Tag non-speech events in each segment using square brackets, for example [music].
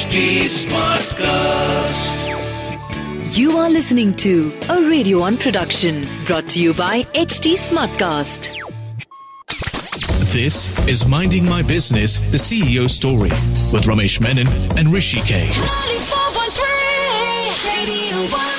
HT Smartcast. You are listening to a Radio One production brought to you by HT Smartcast. This is Minding My Business, the CEO story with Ramesh Menon and Rishi K. 94.3 Radio 1.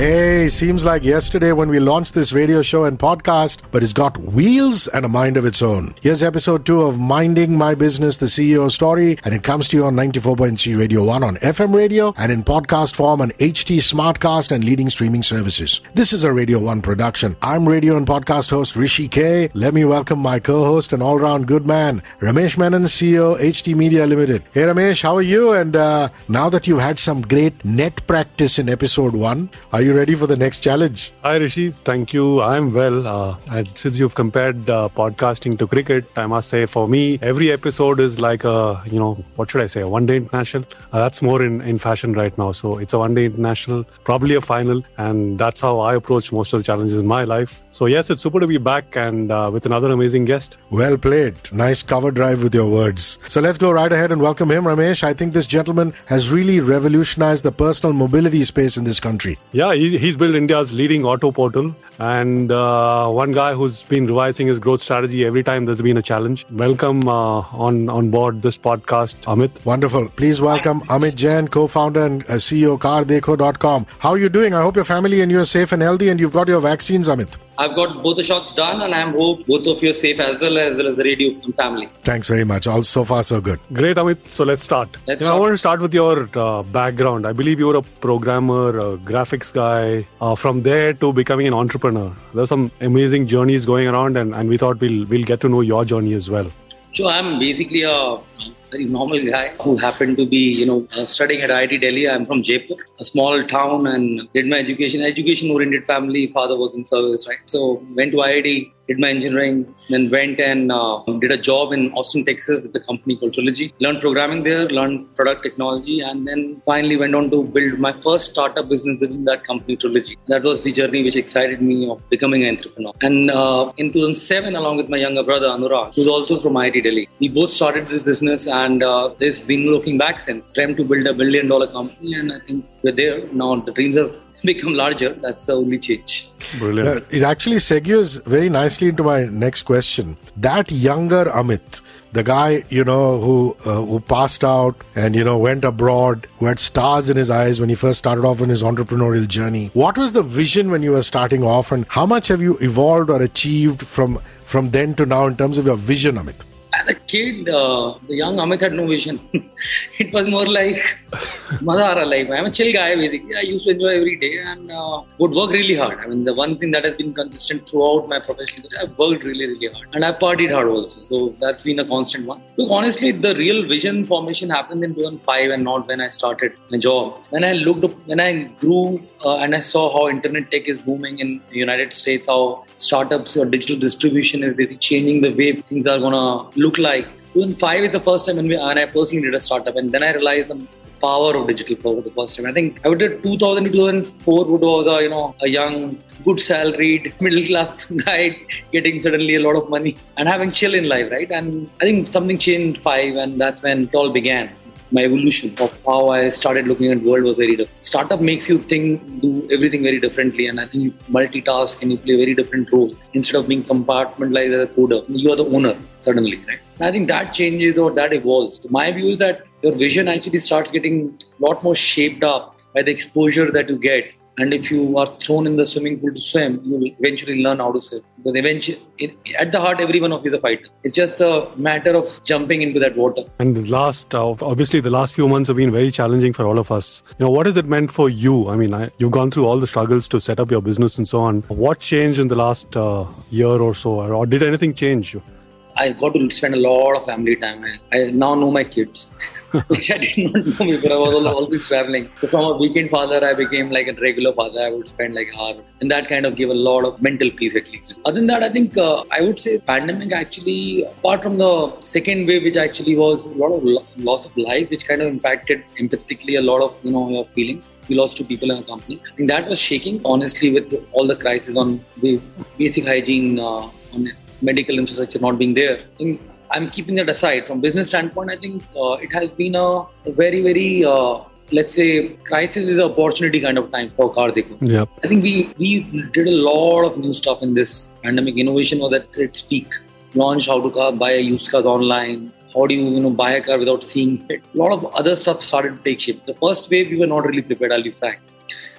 Hey, seems like yesterday when we launched this radio show and podcast, but it's got wheels and a mind of its own. Here's episode two of Minding My Business, the CEO story, and it comes to you on 94.3 Radio 1 on FM radio and in podcast form on HT Smartcast and leading streaming services. This is a Radio 1 production. I'm radio and podcast host Rishi K. Let me welcome my co-host and all-round good man, Ramesh Menon, CEO, HT Media Limited. Hey Ramesh, how are you? And uh, now that you've had some great net practice in episode one, are you ready for the next challenge? Hi Rishi, thank you. I'm well. Uh, and since you've compared uh, podcasting to cricket, I must say for me, every episode is like a, you know, what should I say, a one day international. Uh, that's more in, in fashion right now. So it's a one day international, probably a final. And that's how I approach most of the challenges in my life. So yes, it's super to be back and uh, with another amazing guest. Well played. Nice cover drive with your words. So let's go right ahead and welcome him, Ramesh. I think this gentleman has really revolutionized the personal mobility space in this country. Yeah, he, he's built India's leading auto portal and uh, one guy who's been revising his growth strategy every time there's been a challenge. Welcome uh, on, on board this podcast, Amit. Wonderful. Please welcome Amit Jain, co-founder and uh, CEO CarDekho.com. How are you doing? I hope your family and you are safe and healthy and you've got your vaccines, Amit. I've got both the shots done, and I hope both of you are safe as well as well as the radio and family. Thanks very much. All so far so good. Great, Amit. So let's start. Let's You know, I want to start with your uh, background. I believe you were a programmer, a graphics guy. Uh, from there to becoming an entrepreneur, there's some amazing journeys going around, and, and we thought we'll we'll get to know your journey as well. So I'm basically a very normal guy who happened to be, you know, uh, studying at IIT Delhi. I'm from Jaipur, a small town, and did my education, education-oriented family. Father was in service, right? So went to IIT, did my engineering, then went and uh, did a job in Austin, Texas, with a company called Trilogy. Learned programming there, learned product technology, and then finally went on to build my first startup business within that company, Trilogy. That was the journey which excited me of becoming an entrepreneur. And uh, in 2007, along with my younger brother Anurag, who's also from IIT Delhi, we both started this business, and uh, it's been looking back since. Dreamt to build a billion-dollar company, and I think we're there now. The dreams have become larger. That's the only change. Brilliant. Uh, it actually segues very nicely into my next question. That younger Amit, the guy you know who uh, who passed out and you know went abroad, who had stars in his eyes when he first started off on his entrepreneurial journey. What was the vision when you were starting off, and how much have you evolved or achieved from from then to now in terms of your vision, Amit? As a kid, uh, the young Amit had no vision. [laughs] it was more like [laughs] raha life. I'm a chill guy basically. I used to enjoy every day and uh, would work really hard. I mean, the one thing that has been consistent throughout my professional career, I've worked really, really hard. And I've partied hard also. So that's been a constant one. Look, honestly, the real vision formation happened in 2005 and not when I started my job. When I looked up, when I grew uh, and I saw how internet tech is booming in the United States, how startups or digital distribution is really changing the way things are gonna look like. 2005 is the first time when we, and I personally did a startup, and then I realized the power of digital for the first time. I think I would did 2000 to 2004 would was a, you know a young, good salaried, middle class [laughs] guy getting suddenly a lot of money and having chill in life, right? And I think something changed five, and that's when it all began. My evolution of how I started looking at world was very different. Startup makes you think, do everything very differently, and I think you multitask and you play very different role instead of being compartmentalized as a coder. You are the owner suddenly, right? And I think that changes or that evolves. My view is that your vision actually starts getting a lot more shaped up by the exposure that you get. And if you are thrown in the swimming pool to swim, you will eventually learn how to swim. Because eventually, it, at the heart, every one of you is a fighter. It's just a matter of jumping into that water. And the last, uh, obviously, the last few months have been very challenging for all of us. You know, what has it meant for you? I mean, I, you've gone through all the struggles to set up your business and so on. What changed in the last uh, year or so, or did anything change? I got to spend a lot of family time. I, now know my kids, [laughs] which I did not know before. I was al- always traveling. So from a weekend father, I became like a regular father. I would spend like an hour, and that kind of gave a lot of mental peace at least. Other than that, I think uh, I would say pandemic actually, apart from the second wave, which actually was a lot of lo- loss of life, which kind of impacted empathically a lot of you know your feelings. We lost two people in a company. I think that was shaking. Honestly, with all the crisis on the basic hygiene, uh, on medical infrastructure not being there. I'm keeping that aside. From business standpoint, I think uh, it has been a, very, very uh, let's say crisis is an opportunity kind of time for car Dekho. Yep. I think we we did a lot of new stuff in this pandemic. Innovation was at its peak. Launch how to car, buy a used car online. How do you you know buy a car without seeing it? A lot of other stuff started to take shape. The first wave we were not really prepared. I'll be frank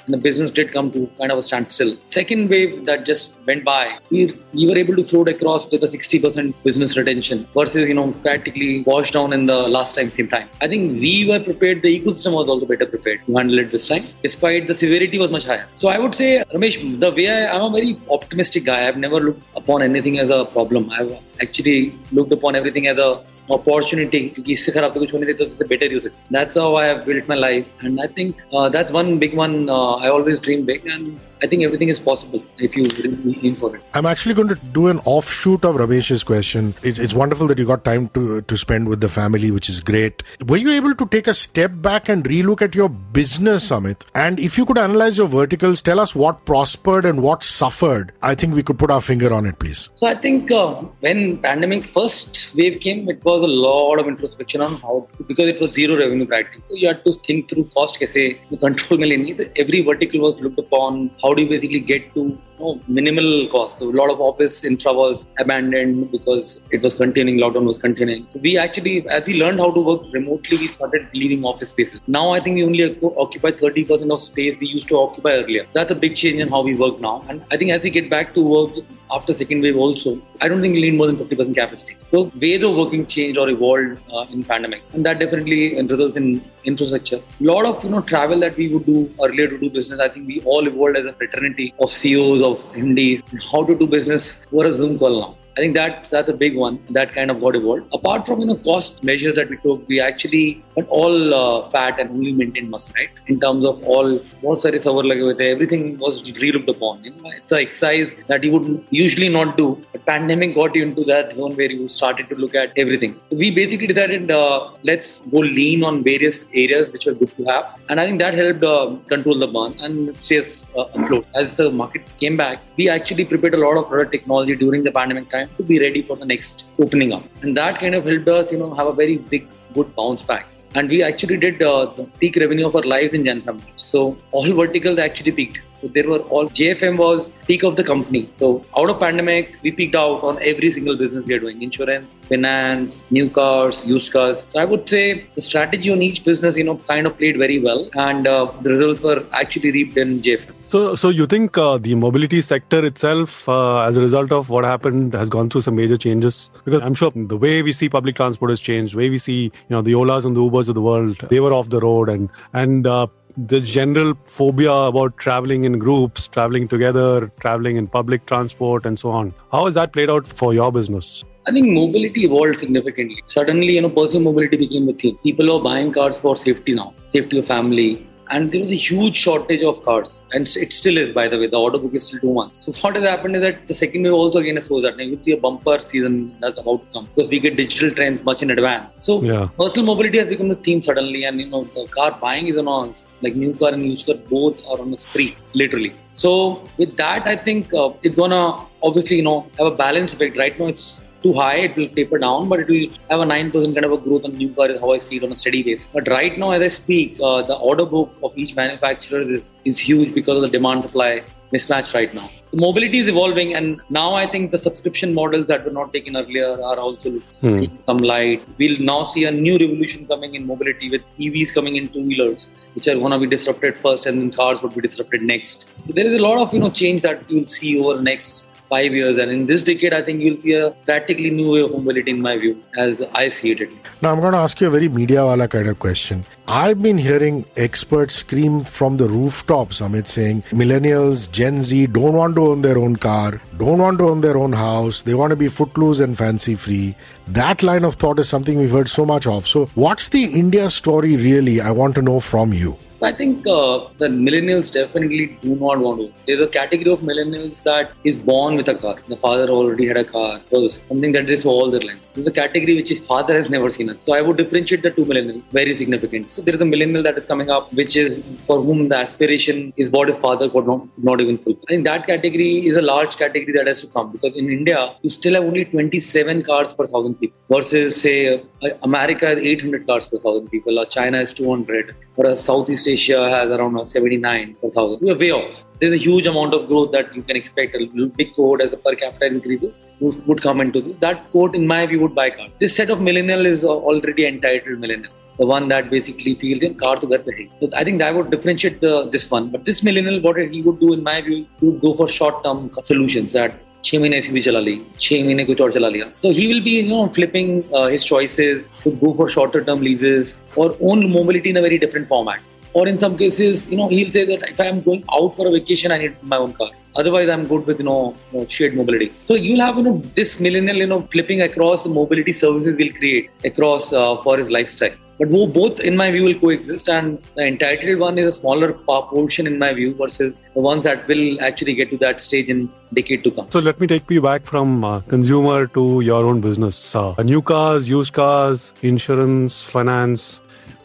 and the business did come to kind of a standstill. Second wave that just went by, we, we were able to float across with a 60% business retention versus, you know, practically washed down in the last time, same time. I think we were prepared, the ecosystem was also better prepared to handle it this time, despite the severity was much higher. So I would say, Ramesh, the way I, I'm a very optimistic guy. I've never looked upon anything as a problem. I've actually looked upon everything as a opportunity क्योंकि इससे खराब तो कुछ होने देता तो इससे better ही हो सकता I have built my life and I think uh, that's one big one uh, I always dream big and I think everything is possible if you really lean for it. I'm actually going to do an offshoot of Ramesh's question. It's, it's wonderful that you got time to to spend with the family, which is great. Were you able to take a step back and relook at your business, Amit? And if you could analyze your verticals, tell us what prospered and what suffered. I think we could put our finger on it, please. So I think uh, when pandemic first wave came, it was a lot of introspection on how because it was zero revenue right. So you had to think through cost, kaise control. [laughs] Every vertical was looked upon how do you basically get to you know, minimal cost? So a lot of office infra was abandoned because it was containing. Lockdown was containing. We actually, as we learned how to work remotely, we started leaving office spaces. Now I think we only occupy 30% of space we used to occupy earlier. That's a big change in how we work now. And I think as we get back to work after second wave also, I don't think we need more than 50% capacity. So ways of working changed or evolved uh, in pandemic, and that definitely results in infrastructure. A lot of you know travel that we would do earlier to do business. I think we all evolved as a fraternity of CEOs of Hindi, how to do business over a Zoom call now. I think that that's a big one that kind of got evolved. Apart from you know cost measures that we took, we actually went all uh, fat and only maintained muscle, right? In terms of all what service our like everything was relooked upon. You know, it's an exercise that you would usually not do. But pandemic got you into that zone where you started to look at everything. We basically decided uh, let's go lean on various areas which are good to have, and I think that helped uh, control the burn and sales uh, afloat. As the market came back, we actually prepared a lot of product technology during the pandemic time to be ready for the next opening up. And that kind of helped us, you know, have a very big, good bounce back. And we actually did uh, the peak revenue of our lives in January. So all verticals actually peaked. So there were all JFM was peak of the company. So out of pandemic, we peaked out on every single business we are doing: insurance, finance, new cars, used cars. So I would say the strategy on each business, you know, kind of played very well, and uh, the results were actually reaped in JFM. So, so you think uh, the mobility sector itself, uh, as a result of what happened, has gone through some major changes? Because I'm sure the way we see public transport has changed. The way we see, you know, the Olas and the Ubers of the world, they were off the road, and and uh, the general phobia about traveling in groups, traveling together, traveling in public transport, and so on. How has that played out for your business? I think mobility evolved significantly. Suddenly, you know, personal mobility became the thing. People are buying cars for safety now, safety of family. And there was a huge shortage of cars. And it still is, by the way. The order book is still two months. So what has happened is that the second wave also again exposed that. Now you see a bumper season that's about to come. Because we get digital trends much in advance. So Yeah. personal mobility has become the theme suddenly. And, you know, the car buying is on like new car and used car both are on a spree, literally. So with that, I think uh, it's gonna obviously, you know, have a balance effect. Right now, it's too high, it will taper down, but it will have a 9% kind of a growth on new car is how I see it on a steady base. But right now, as I speak, uh, the order book of each manufacturer is, is huge because of the demand supply mismatch right now. The mobility is evolving, and now I think the subscription models that were not taken earlier are also seeing some light. We'll now see a new revolution coming in mobility with EVs coming in two wheelers, which are going to be disrupted first, and then cars would be disrupted next. So there is a lot of you know change that you'll see over the next five years. And in this decade, I think you'll see a practically new way of mobility, in my view, as I see it. Now, I'm going to ask you a very media wala kind of question. I've been hearing experts scream from the rooftops, Amit, saying millennials, Gen Z don't want to own their own car, don't want to own their own house, they want to be footloose and fancy free. That line of thought is something we've heard so much of. So, what's the India story really? I want to know from you. I think uh, the millennials definitely do not want to. There's a category of millennials that is born with a car. The father already had a car. Was something that is all their life. There's a category which his father has never seen it. So I would differentiate the two millennials very significant. So there is a millennial that is coming up, which is for whom the aspiration is what his father could not, not even fulfill. I think that category is a large category that has to come because in India you still have only 27 cars per thousand people versus say uh, America has 800 cars per thousand people or China has 200 or a Southeast Asia has around uh, 79 per thousand. We are way off. There's a huge amount of growth that you can expect. A big cohort as the per capita increases would, would come into this. That cohort, in my view, would buy cars. This set of millennial is already entitled millennial the one that basically feels in car to घर पे So I think that would differentiate the, this one. But this millennial, what he would do in my view is he would go for short-term solutions that छह महीने ऐसी भी चला ली छह महीने कुछ और चला लिया तो he will be you know flipping his choices to go for shorter term leases or own mobility in a very different format or in some cases, you know, he'll say that if I am going out for a vacation, I need my own car. Otherwise, I'm good with you know, you know shared mobility. So you'll have you know this millennial you know flipping across the mobility services we'll create across uh, for his lifestyle. But both, in my view, will coexist. And the entitled one is a smaller portion, in my view, versus the ones that will actually get to that stage in decade to come. So let me take you back from uh, consumer to your own business. Uh, new cars, used cars, insurance, finance.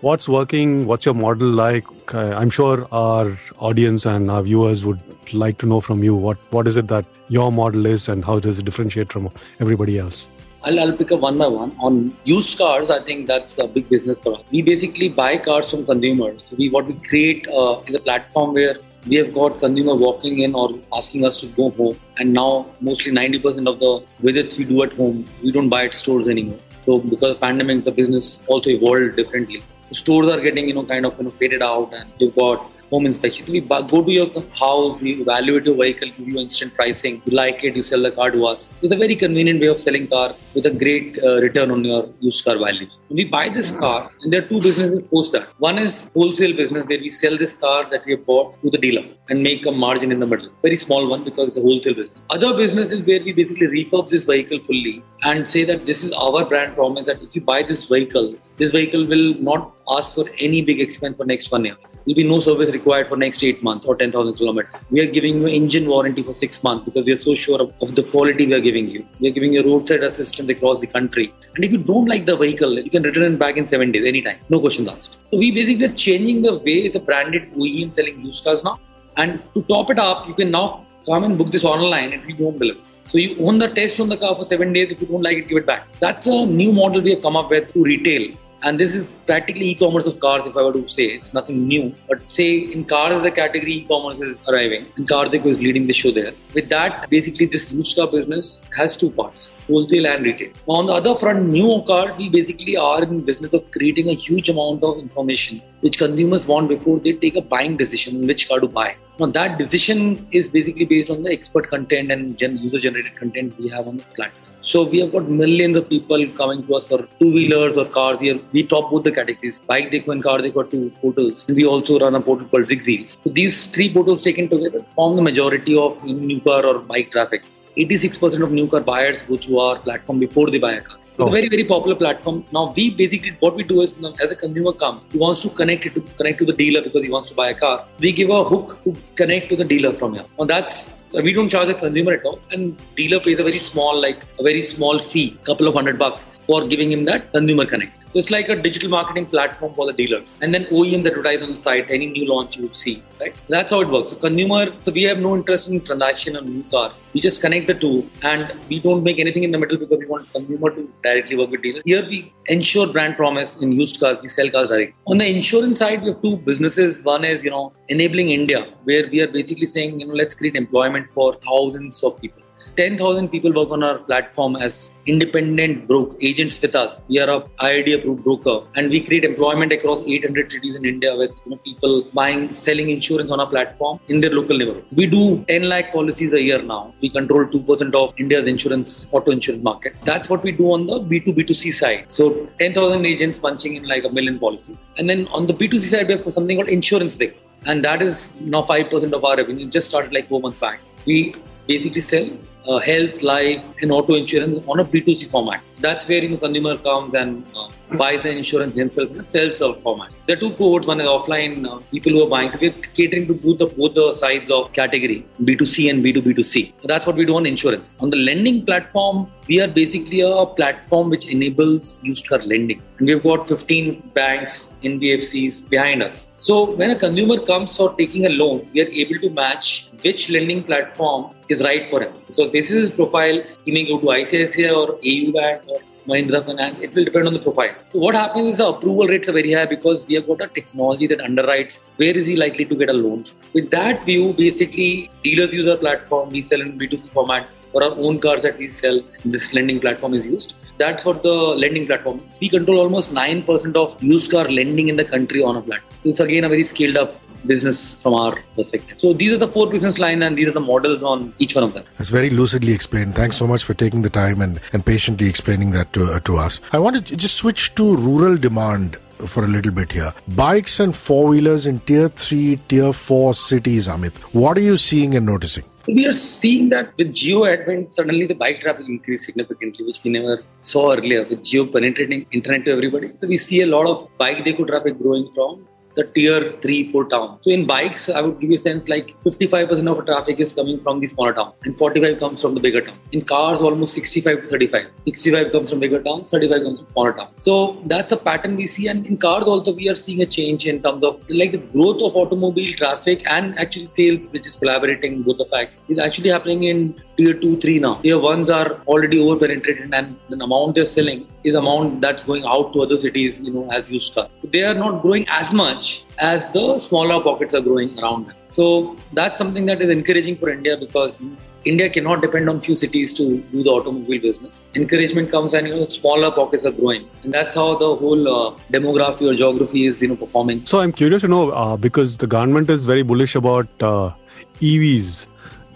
What's working? What's your model like? Uh, I'm sure our audience and our viewers would like to know from you what, what is it that your model is and how does it differentiate from everybody else? I'll, I'll pick up one by one. On used cars, I think that's a big business for us. We basically buy cars from consumers. So we what we create uh, is a platform where we have got consumer walking in or asking us to go home. And now mostly 90% of the visits we do at home, we don't buy at stores anymore. So because of pandemic, the business also evolved differently. The stores are getting, you know, kind of, you know, faded out and you've got home inspection. We go to your house, we evaluate your vehicle, give you instant pricing. You like it, you sell the car to us. It's a very convenient way of selling car with a great uh, return on your used car value. When We buy this car, and there are two businesses post that. One is wholesale business where we sell this car that we have bought to the dealer and make a margin in the middle. Very small one because it's a wholesale business. Other business is where we basically refurb this vehicle fully and say that this is our brand promise that if you buy this vehicle, this vehicle will not ask for any big expense for next one year will be no service required for next eight months or 10,000 kilometers. We are giving you engine warranty for six months because we are so sure of, of, the quality we are giving you. We are giving you roadside assistance across the country. And if you don't like the vehicle, you can return it back in seven days, anytime. No questions asked. So we basically are changing the way it's a branded OEM selling used cars now. And to top it up, you can now come and book this online and we won't deliver. So you own the test on the car for seven days. If you don't like it, give it back. That's a new model we have come up with to retail and this is practically e-commerce of cars, if I were to say. It's nothing new. But say in cars a category, e-commerce is arriving. And Karthik is leading the show there. With that, basically this used car business has two parts, wholesale and retail. On the other front, new cars, we basically are in business of creating a huge amount of information which consumers want before they take a buying decision on which car to buy. Now that decision is basically based on the expert content and user-generated content we have on the platform. So we have got millions of people coming to us for two wheelers or cars. Here we top both the categories: bike Dekho and car Dekho two portals. And we also run a portal called ZigWheels. So these three portals taken together form the majority of new car or bike traffic. 86% of new car buyers go through our platform before they buy a car. It's oh. a very, very popular platform. Now we basically what we do is as a consumer comes, he wants to connect it to connect to the dealer because he wants to buy a car. We give a hook to connect to the dealer from here. Now that's we don't charge the consumer at all, and dealer pays a very small, like a very small fee, couple of hundred bucks for giving him that consumer connect. So it's like a digital marketing platform for the dealer. And then OEMs advertise on the site, any new launch you would see, right? That's how it works. So consumer, so we have no interest in transaction on new car. We just connect the two and we don't make anything in the middle because we want consumer to directly work with dealer. Here we ensure brand promise in used cars, we sell cars direct. On the insurance side, we have two businesses. One is, you know, enabling India, where we are basically saying, you know, let's create employment for thousands of people 10,000 people work on our platform as independent broke agents with us. We are a IID approved broker and we create employment across 800 cities in India with you know, people buying, selling insurance on our platform in their local neighborhood. We do 10 lakh policies a year now. We control 2% of India's insurance, auto insurance market. That's what we do on the B2B2C side. So 10,000 agents punching in like a million policies. And then on the B2C side, we have something called InsuranceDekho. And that is now 5% of our revenue. Just started like four months back. We basically sell uh, health, life, and auto insurance on a B2C format. That's where you know consumer comes and uh, buys the insurance themselves in a self-serve format. There are two cohorts. One is offline uh, people who are buying. So we're catering to both the both the sides of category B2C and B2B2C. So that's what we do on insurance. On the lending platform, we are basically a platform which enables used car lending. And we've got 15 banks, NBFCs behind us. So when a consumer comes for taking a loan, we are able to match which lending platform is right for him. Because this is his profile, he may go to ICICI or AU Bank or Mahindra Finance. It will depend on the profile. So what happens is the approval rates are very high because we have got a technology that underwrites where is he likely to get a loan. With that view, basically dealers use our platform, we sell in B2C format for our own cars that we sell. This lending platform is used. That's what the lending platform. We control almost 9% of used car lending in the country on a platform. It's again a very scaled up business from our perspective. So these are the four business lines and these are the models on each one of them. That's very lucidly explained. Thanks so much for taking the time and, and patiently explaining that to, uh, to us. I want to just switch to rural demand for a little bit here. Bikes and four wheelers in tier three, tier four cities, Amit. What are you seeing and noticing? We are seeing that with Jio advent, suddenly the bike traffic increased significantly, which we never saw earlier. With Jio penetrating internet to everybody, so we see a lot of bike Dekho traffic growing from the tier 3, 4 towns. So in bikes, I would give you a sense like 55% of the traffic is coming from the smaller town and 45 comes from the bigger town. In cars, almost 65 to 35. 65 comes from bigger towns, 35 comes from smaller towns. So that's a pattern we see. And in cars also, we are seeing a change in terms of like the growth of automobile traffic and actually sales, which is collaborating both the facts, is actually happening in tier 2, 3 now. Tier 1s are already over penetrated and the amount they're selling is amount that's going out to other cities, you know, as used cars. They are not growing as much as the smaller pockets are growing around them. So that's something that is encouraging for India because India cannot depend on few cities to do the automobile business. Encouragement comes when you know smaller pockets are growing, and that's how the whole uh, demography or geography is you know performing. So I'm curious to know uh, because the government is very bullish about uh, EVs.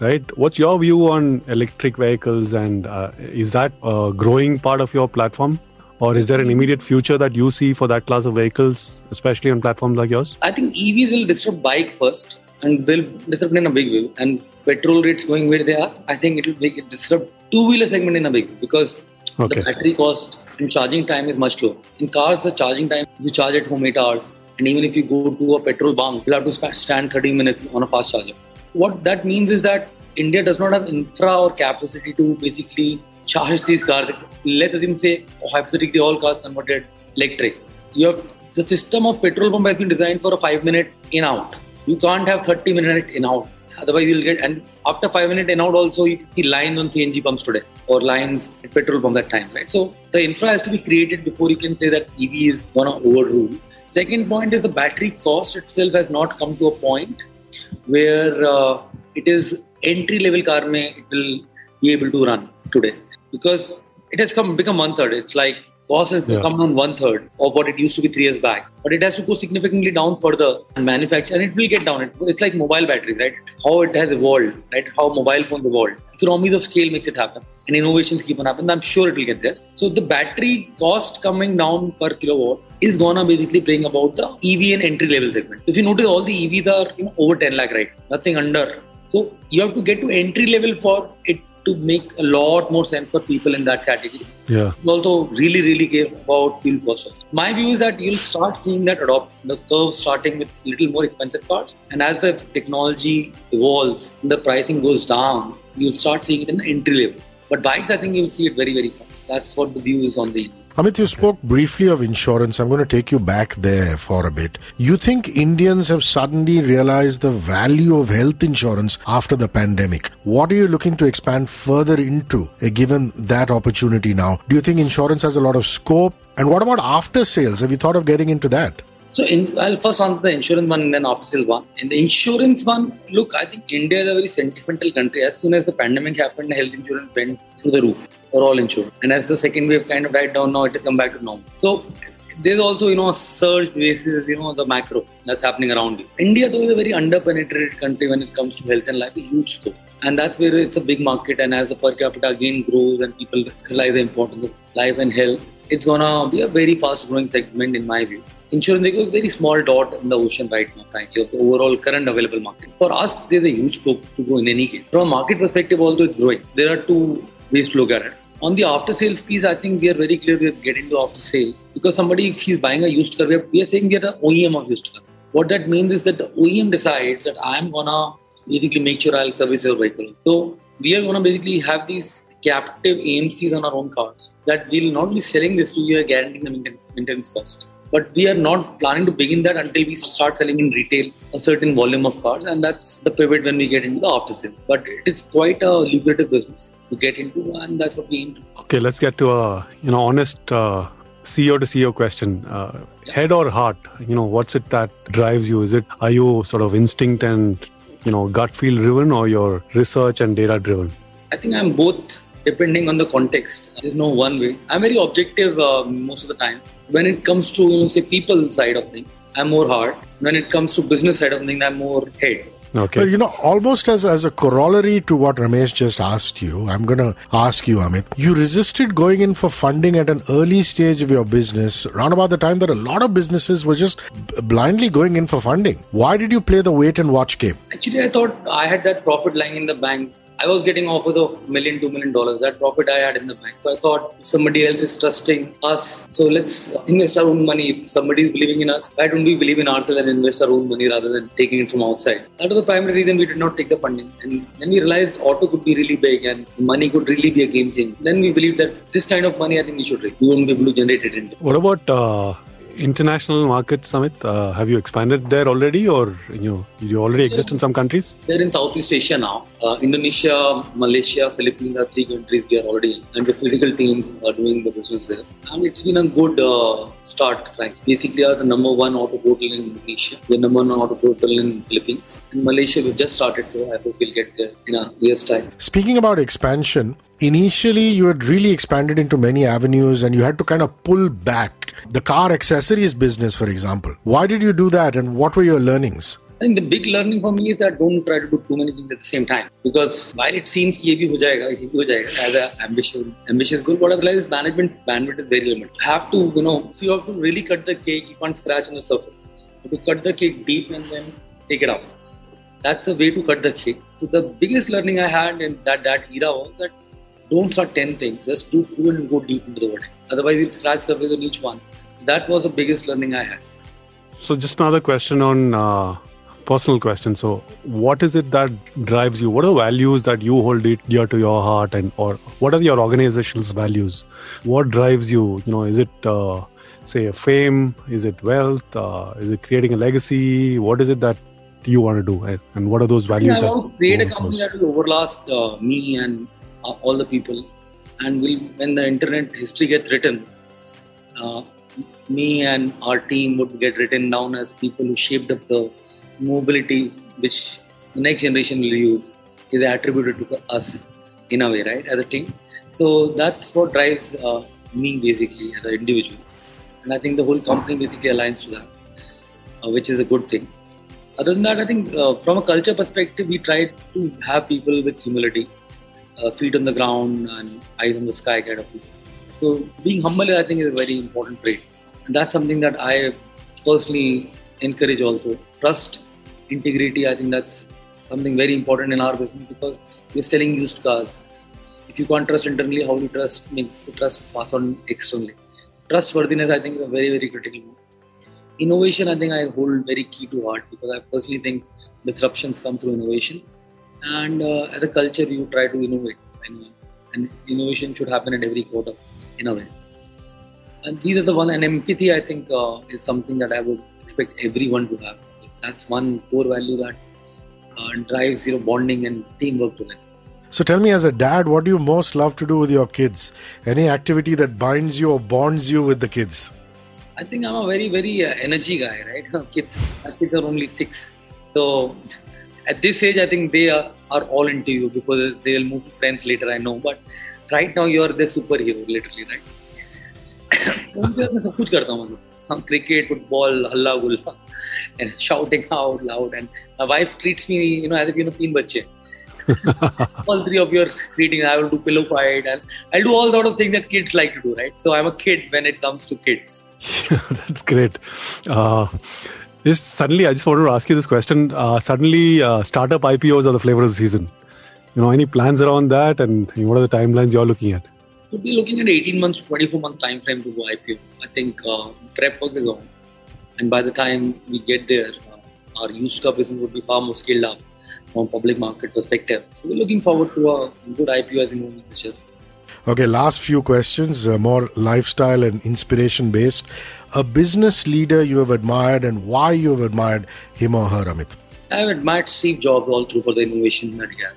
Right. What's your view on electric vehicles, and uh, is that a growing part of your platform? Or is there an immediate future that you see for that class of vehicles, especially on platforms like yours? I think EVs will disrupt bike first and they'll disrupt in a big way. And petrol rates going where they are, I think it will make it disrupt two-wheeler segment in a big way because okay. the battery cost and charging time is much lower. In cars, the charging time, you charge at home 8 hours. And even if you go to a petrol bunk, you'll have to stand 30 minutes on a fast charger. What that means is that India does not have infra or capacity to basically charge these cars. Let's assume say hypothetically all cars converted electric. You have the system of petrol pump has been designed for a five minute in out. You can't have 30 minute in out. Otherwise you'll get and after five minute in out also you see lines on CNG pumps today or lines at petrol pump that time, right? So the infra has to be created before you can say that EV is gonna overrule. Second point is the battery cost itself has not come to a point where uh, it is entry level car may it will be able to run today because it has come become one third. It's like cost has yeah. come down one third of what it used to be three years back. But it has to go significantly down further and manufacture, and it will get down. it's like mobile batteries, right? How it has evolved, right? How mobile phones evolved. Economies of scale makes it happen, and innovations keep on happening. I'm sure it will get there. So the battery cost coming down per kilowatt is gonna basically bring about the EV and entry level segment. If you notice, all the EVs are you know, over 10 lakh, right? Nothing under. So you have to get to entry level for it to make a lot more sense for people in that category. Yeah. Also, really, really care about fuel cost. My view is that you'll start seeing that adopt the curve starting with little more expensive cars, and as the technology evolves, the pricing goes down, you'll start seeing it in the entry level. But bikes, I think you'll see it very, very fast. That's what the view is on the Amit, you spoke briefly of insurance. I'm going to take you back there for a bit. You think Indians have suddenly realized the value of health insurance after the pandemic? What are you looking to expand further into, uh, given that opportunity now? Do you think insurance has a lot of scope? And what about after sales? Have you thought of getting into that? So, in, I'll first answer the insurance one and then after sales one. In the insurance one, look, I think India is a very sentimental country. As soon as the pandemic happened, health insurance went through the roof for all insurance. And as the second wave kind of died down, now it has come back to normal. So, there's also, you know, a surge basis, you know, the macro that's happening around you. India, though, is a very underpenetrated country when it comes to health and life, a huge scope. And that's where it's a big market. And as the per capita again grows and people realize the importance of life and health, it's gonna be a very fast growing segment in my view. InsuranceDekho is a very small dot in the ocean right now, frankly, of the overall current available market. For us, there's a huge scope to grow in any case. From a market perspective, although it's growing, there are two look at it. On the after sales piece, I think we are very clear we're getting to after sales because somebody, if he's buying a used car, we are saying we are the OEM of used car. What that means is that the OEM decides that I'm gonna basically make sure I'll service your vehicle. So we are gonna basically have these captive AMCs on our own cars that we'll not be selling this to you, are guaranteeing the maintenance cost. But we are not planning to begin that until we start selling in retail a certain volume of cars, and that's the pivot when we get into the after sale. But it is quite a lucrative business to get into, and that's what we aim to. Okay, let's get to a you know honest uh, CEO to CEO question. Uh, head or heart? You know, what's it that drives you? Is it are you sort of instinct and you know gut feel driven, or your research and data driven? I think I'm both depending on the context. There's no one way. I'm very objective uh, most of the time. When it comes to you know, say people side of things, I'm more hard. When it comes to business side of things, I'm more head. Okay. Well, you know, almost as, as a corollary to what Ramesh just asked you, I'm going to ask you, Amit. You resisted going in for funding at an early stage of your business, around about the time that a lot of businesses were just b- blindly going in for funding. Why did you play the wait and watch game? Actually, I thought I had that profit lying in the bank. I was getting offers of million, two million dollars. That profit I had in the bank. So I thought if somebody else is trusting us, so let's invest our own money. If somebody is believing in us, why don't we believe in ourselves and invest our own money rather than taking it from outside? That was the primary reason we did not take the funding. And then we realized auto could be really big and money could really be a game changer. Then we believed that this kind of money, I think we should raise. We won't be able to generate it in. What about uh, international market Amit? Uh, have you expanded there already, or you know, you already exist in some countries? They're in Southeast Asia now. Uh, Indonesia, Malaysia, Philippines are three countries we are already in, and the physical teams are doing the business there. And it's been a good uh, start. Right? Basically, are the number one auto portal in Indonesia, the number one auto portal in Philippines, in Malaysia. We've just started, so I hope we'll get there in a year's time. Speaking about expansion, initially you had really expanded into many avenues and you had to kind of pull back the car accessories business, for example. Why did you do that and what were your learnings? I think the big learning for me is that don't try to do too many things at the same time. Because while it seems कि ये भी हो जाएगा, ये भी हो जाएगा, as an ambitious, ambitious goal, what I realized is management bandwidth is very limited. You have to, you know, if you have to really cut the cake, you can't scratch on the surface. You have to cut the cake deep and then take it out. That's the way to cut the cake. So the biggest learning I had in that that era was that don't start 10 things, just do two and go deep into the water. Otherwise, you'll scratch surface on each one. That was the biggest learning I had. So, just another question on uh, personal question. So, what is it that drives you? What are the values that you hold dear to your heart, and or what are your organization's values? What drives you? You know, is it uh, say fame? Is it wealth? Uh, is it creating a legacy? What is it that you want to do, and, and what are those values? I that want to create a company that will overlast uh, me and uh, all the people. And will, when the internet history gets written, uh, me and our team would get written down as people who shaped up the mobility which the next generation will use is attributed to us in a way, right, as a team. So that's what drives uh, me basically as an individual. And I think the whole company basically aligns to that, uh, which is a good thing. Other than that, I think uh, from a culture perspective, we try to have people with humility, uh, feet on the ground and eyes on the sky kind of people. So being humble, I think, is a very important trait. And that's something that I personally encourage also. Trust, integrity, I think that's something very important in our business because we're selling used cars. If you can't trust internally, how do you trust make the trust pass on externally? Trustworthiness, I think, is a very, very critical. Innovation, I think I hold very key to heart because I personally think disruptions come through innovation. And uh, as a culture, you try to innovate. And, and innovation should happen at every quarter in a way. And these are the one, and empathy, I think, uh, is something that I would expect everyone to have. That's one core value that uh, drives you know, bonding and teamwork together. So tell me, as a dad, what do you most love to do with your kids? Any activity that binds you or bonds you with the kids? I think I'm a very, very uh, energy guy, right? [laughs] kids, my kids are only six. So at this age, I think they are, are all into you because they'll move to friends later, I know. But right now, you're the superhero, literally, right? [coughs] उनके साथ मैं सब कुछ करता हूँ मतलब हम cricket football हल्ला गुल्ला and shouting out loud and my wife treats me you know as if you know तीन बच्चे all three of your greetings. I will do pillow fight and I'll do all sort of things that kids like to do, right? So I'm a kid when it comes to kids. That's [laughs] great. Uh, just suddenly, I just wanted to ask you this question. Uh, suddenly, uh, startup IPOs are the flavor of the season. You know, any plans around that, and what are the timelines you're looking at? We'll be looking at 18 months, 24 month time frame to go IPO. I think uh, prep work is on, and by the time we get there, uh, our used car business would be far more scaled up from public market perspective. So we're looking forward to a good IPO as we move this year. Okay, last few questions, uh, more lifestyle and inspiration based. A business leader you have admired and why you have admired him or her, Amit? I've admired Steve Jobs all through for the innovation that he had.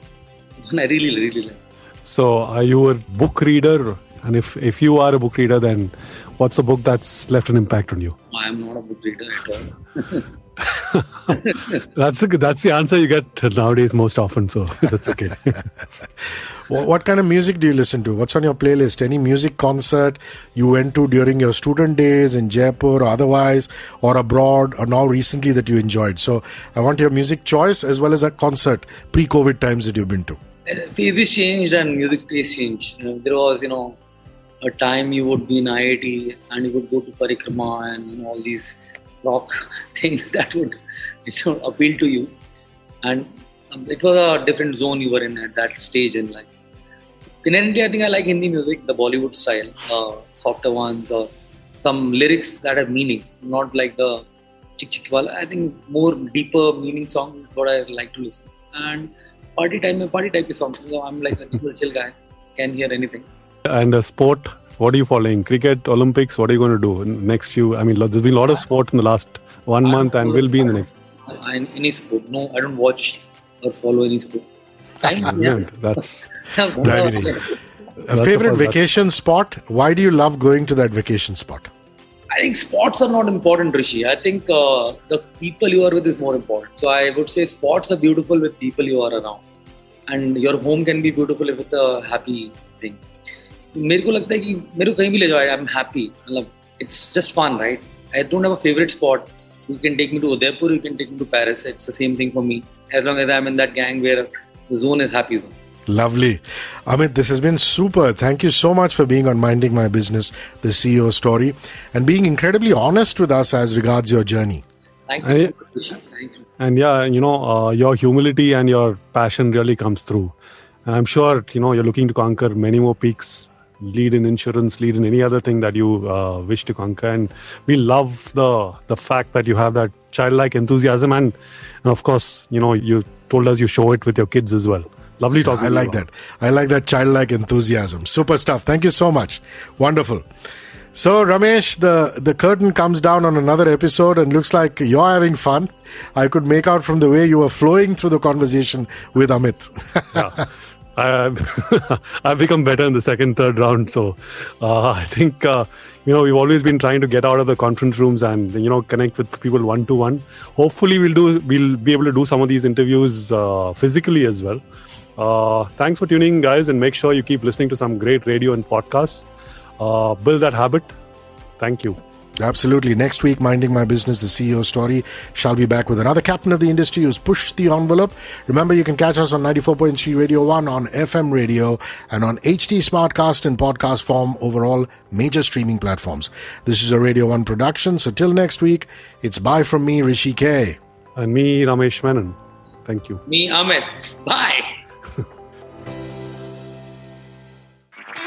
And I really, really like. So, are you a book reader? And if, if you are a book reader, then what's a book that's left an impact on you? I am not a book reader at all. [laughs] [laughs] that's a, that's the answer you get nowadays most often. So [laughs] that's okay. [laughs] what, what kind of music do you listen to? What's on your playlist? Any music concert you went to during your student days in Jaipur or otherwise, or abroad, or now recently that you enjoyed? So I want your music choice as well as a concert pre-COVID times that you've been to. Uh, Phases changed and music taste changed. You know, there was, you know, a time you would be in IIT and you would go to Parikrama and you know, all these rock [laughs] thing that would you know, appeal to you. And um, it was a different zone you were in at that stage in life. Inherently, I think I like Hindi music, the Bollywood style, uh, softer ones, or some lyrics that have meanings, not like the chick chick wala. I think more deeper meaning songs is what I like to listen. And party time, party type of songs. So I'm like a [laughs] chill guy, can hear anything. And a sport, what are you following? Cricket, Olympics, what are you going to do next few? I mean, there's been a lot of sports in the last one month and will be in the next. Any sport. No, I don't watch or follow any sport. Time, yeah. [laughs] That's. A favorite vacation spot? Why do you love going to that vacation spot? I think sports are not important, Rishi. I think uh, the people you are with is more important. So I would say sports are beautiful with people you are around, and your home can be beautiful with a happy thing. मेरे को लगता है कि मेरे को कहीं भी ले जाओ आई एम हैप्पी मतलब it's just fun right I don't have a favourite spot you can take me to Udaipur, you can take me to Paris. It's the same thing for me. As long as I'm in that gang where the zone is happy zone. Lovely. Amit, this has been super. Thank you so much for being on Minding My Business, the CEO story, and being incredibly honest with us as regards your journey. Thank you. So much. Thank you. And yeah, you know, uh, your humility and your passion really comes through. And I'm sure, you know, you're looking to conquer many more peaks lead in insurance, lead in any other thing that you uh, wish to conquer. And we love the the fact that you have that childlike enthusiasm, and, and of course, you know, you told us you show it with your kids as well. Lovely Yeah, talking. I like that. I like that childlike enthusiasm. Super stuff. Thank you so much. Wonderful. So Ramesh, the, the curtain comes down on another episode and looks like you're having fun. I could make out from the way you were flowing through the conversation with Amit. [laughs] yeah. I, [laughs] I've become better in the second, third round. So uh, I think uh, you know we've always been trying to get out of the conference rooms and you know connect with people one to one. Hopefully, we'll do we'll be able to do some of these interviews uh, physically as well. Uh, thanks for tuning, in, guys, and make sure you keep listening to some great radio and podcasts. Uh, build that habit. Thank you. Absolutely. Next week, Minding My Business, the CEO story, shall be back with another captain of the industry who's pushed the envelope. Remember, you can catch us on 94.3 Radio 1 on FM radio and on HT Smartcast in podcast form over all major streaming platforms. This is a Radio 1 production. So till next week, it's bye from me, Rishi K. And me, Ramesh Menon. Thank you. Me, Amit. Bye.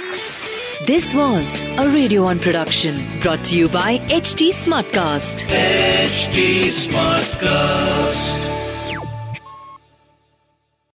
[laughs] This was a Radio 1 production brought to you by HT Smartcast. HT Smartcast.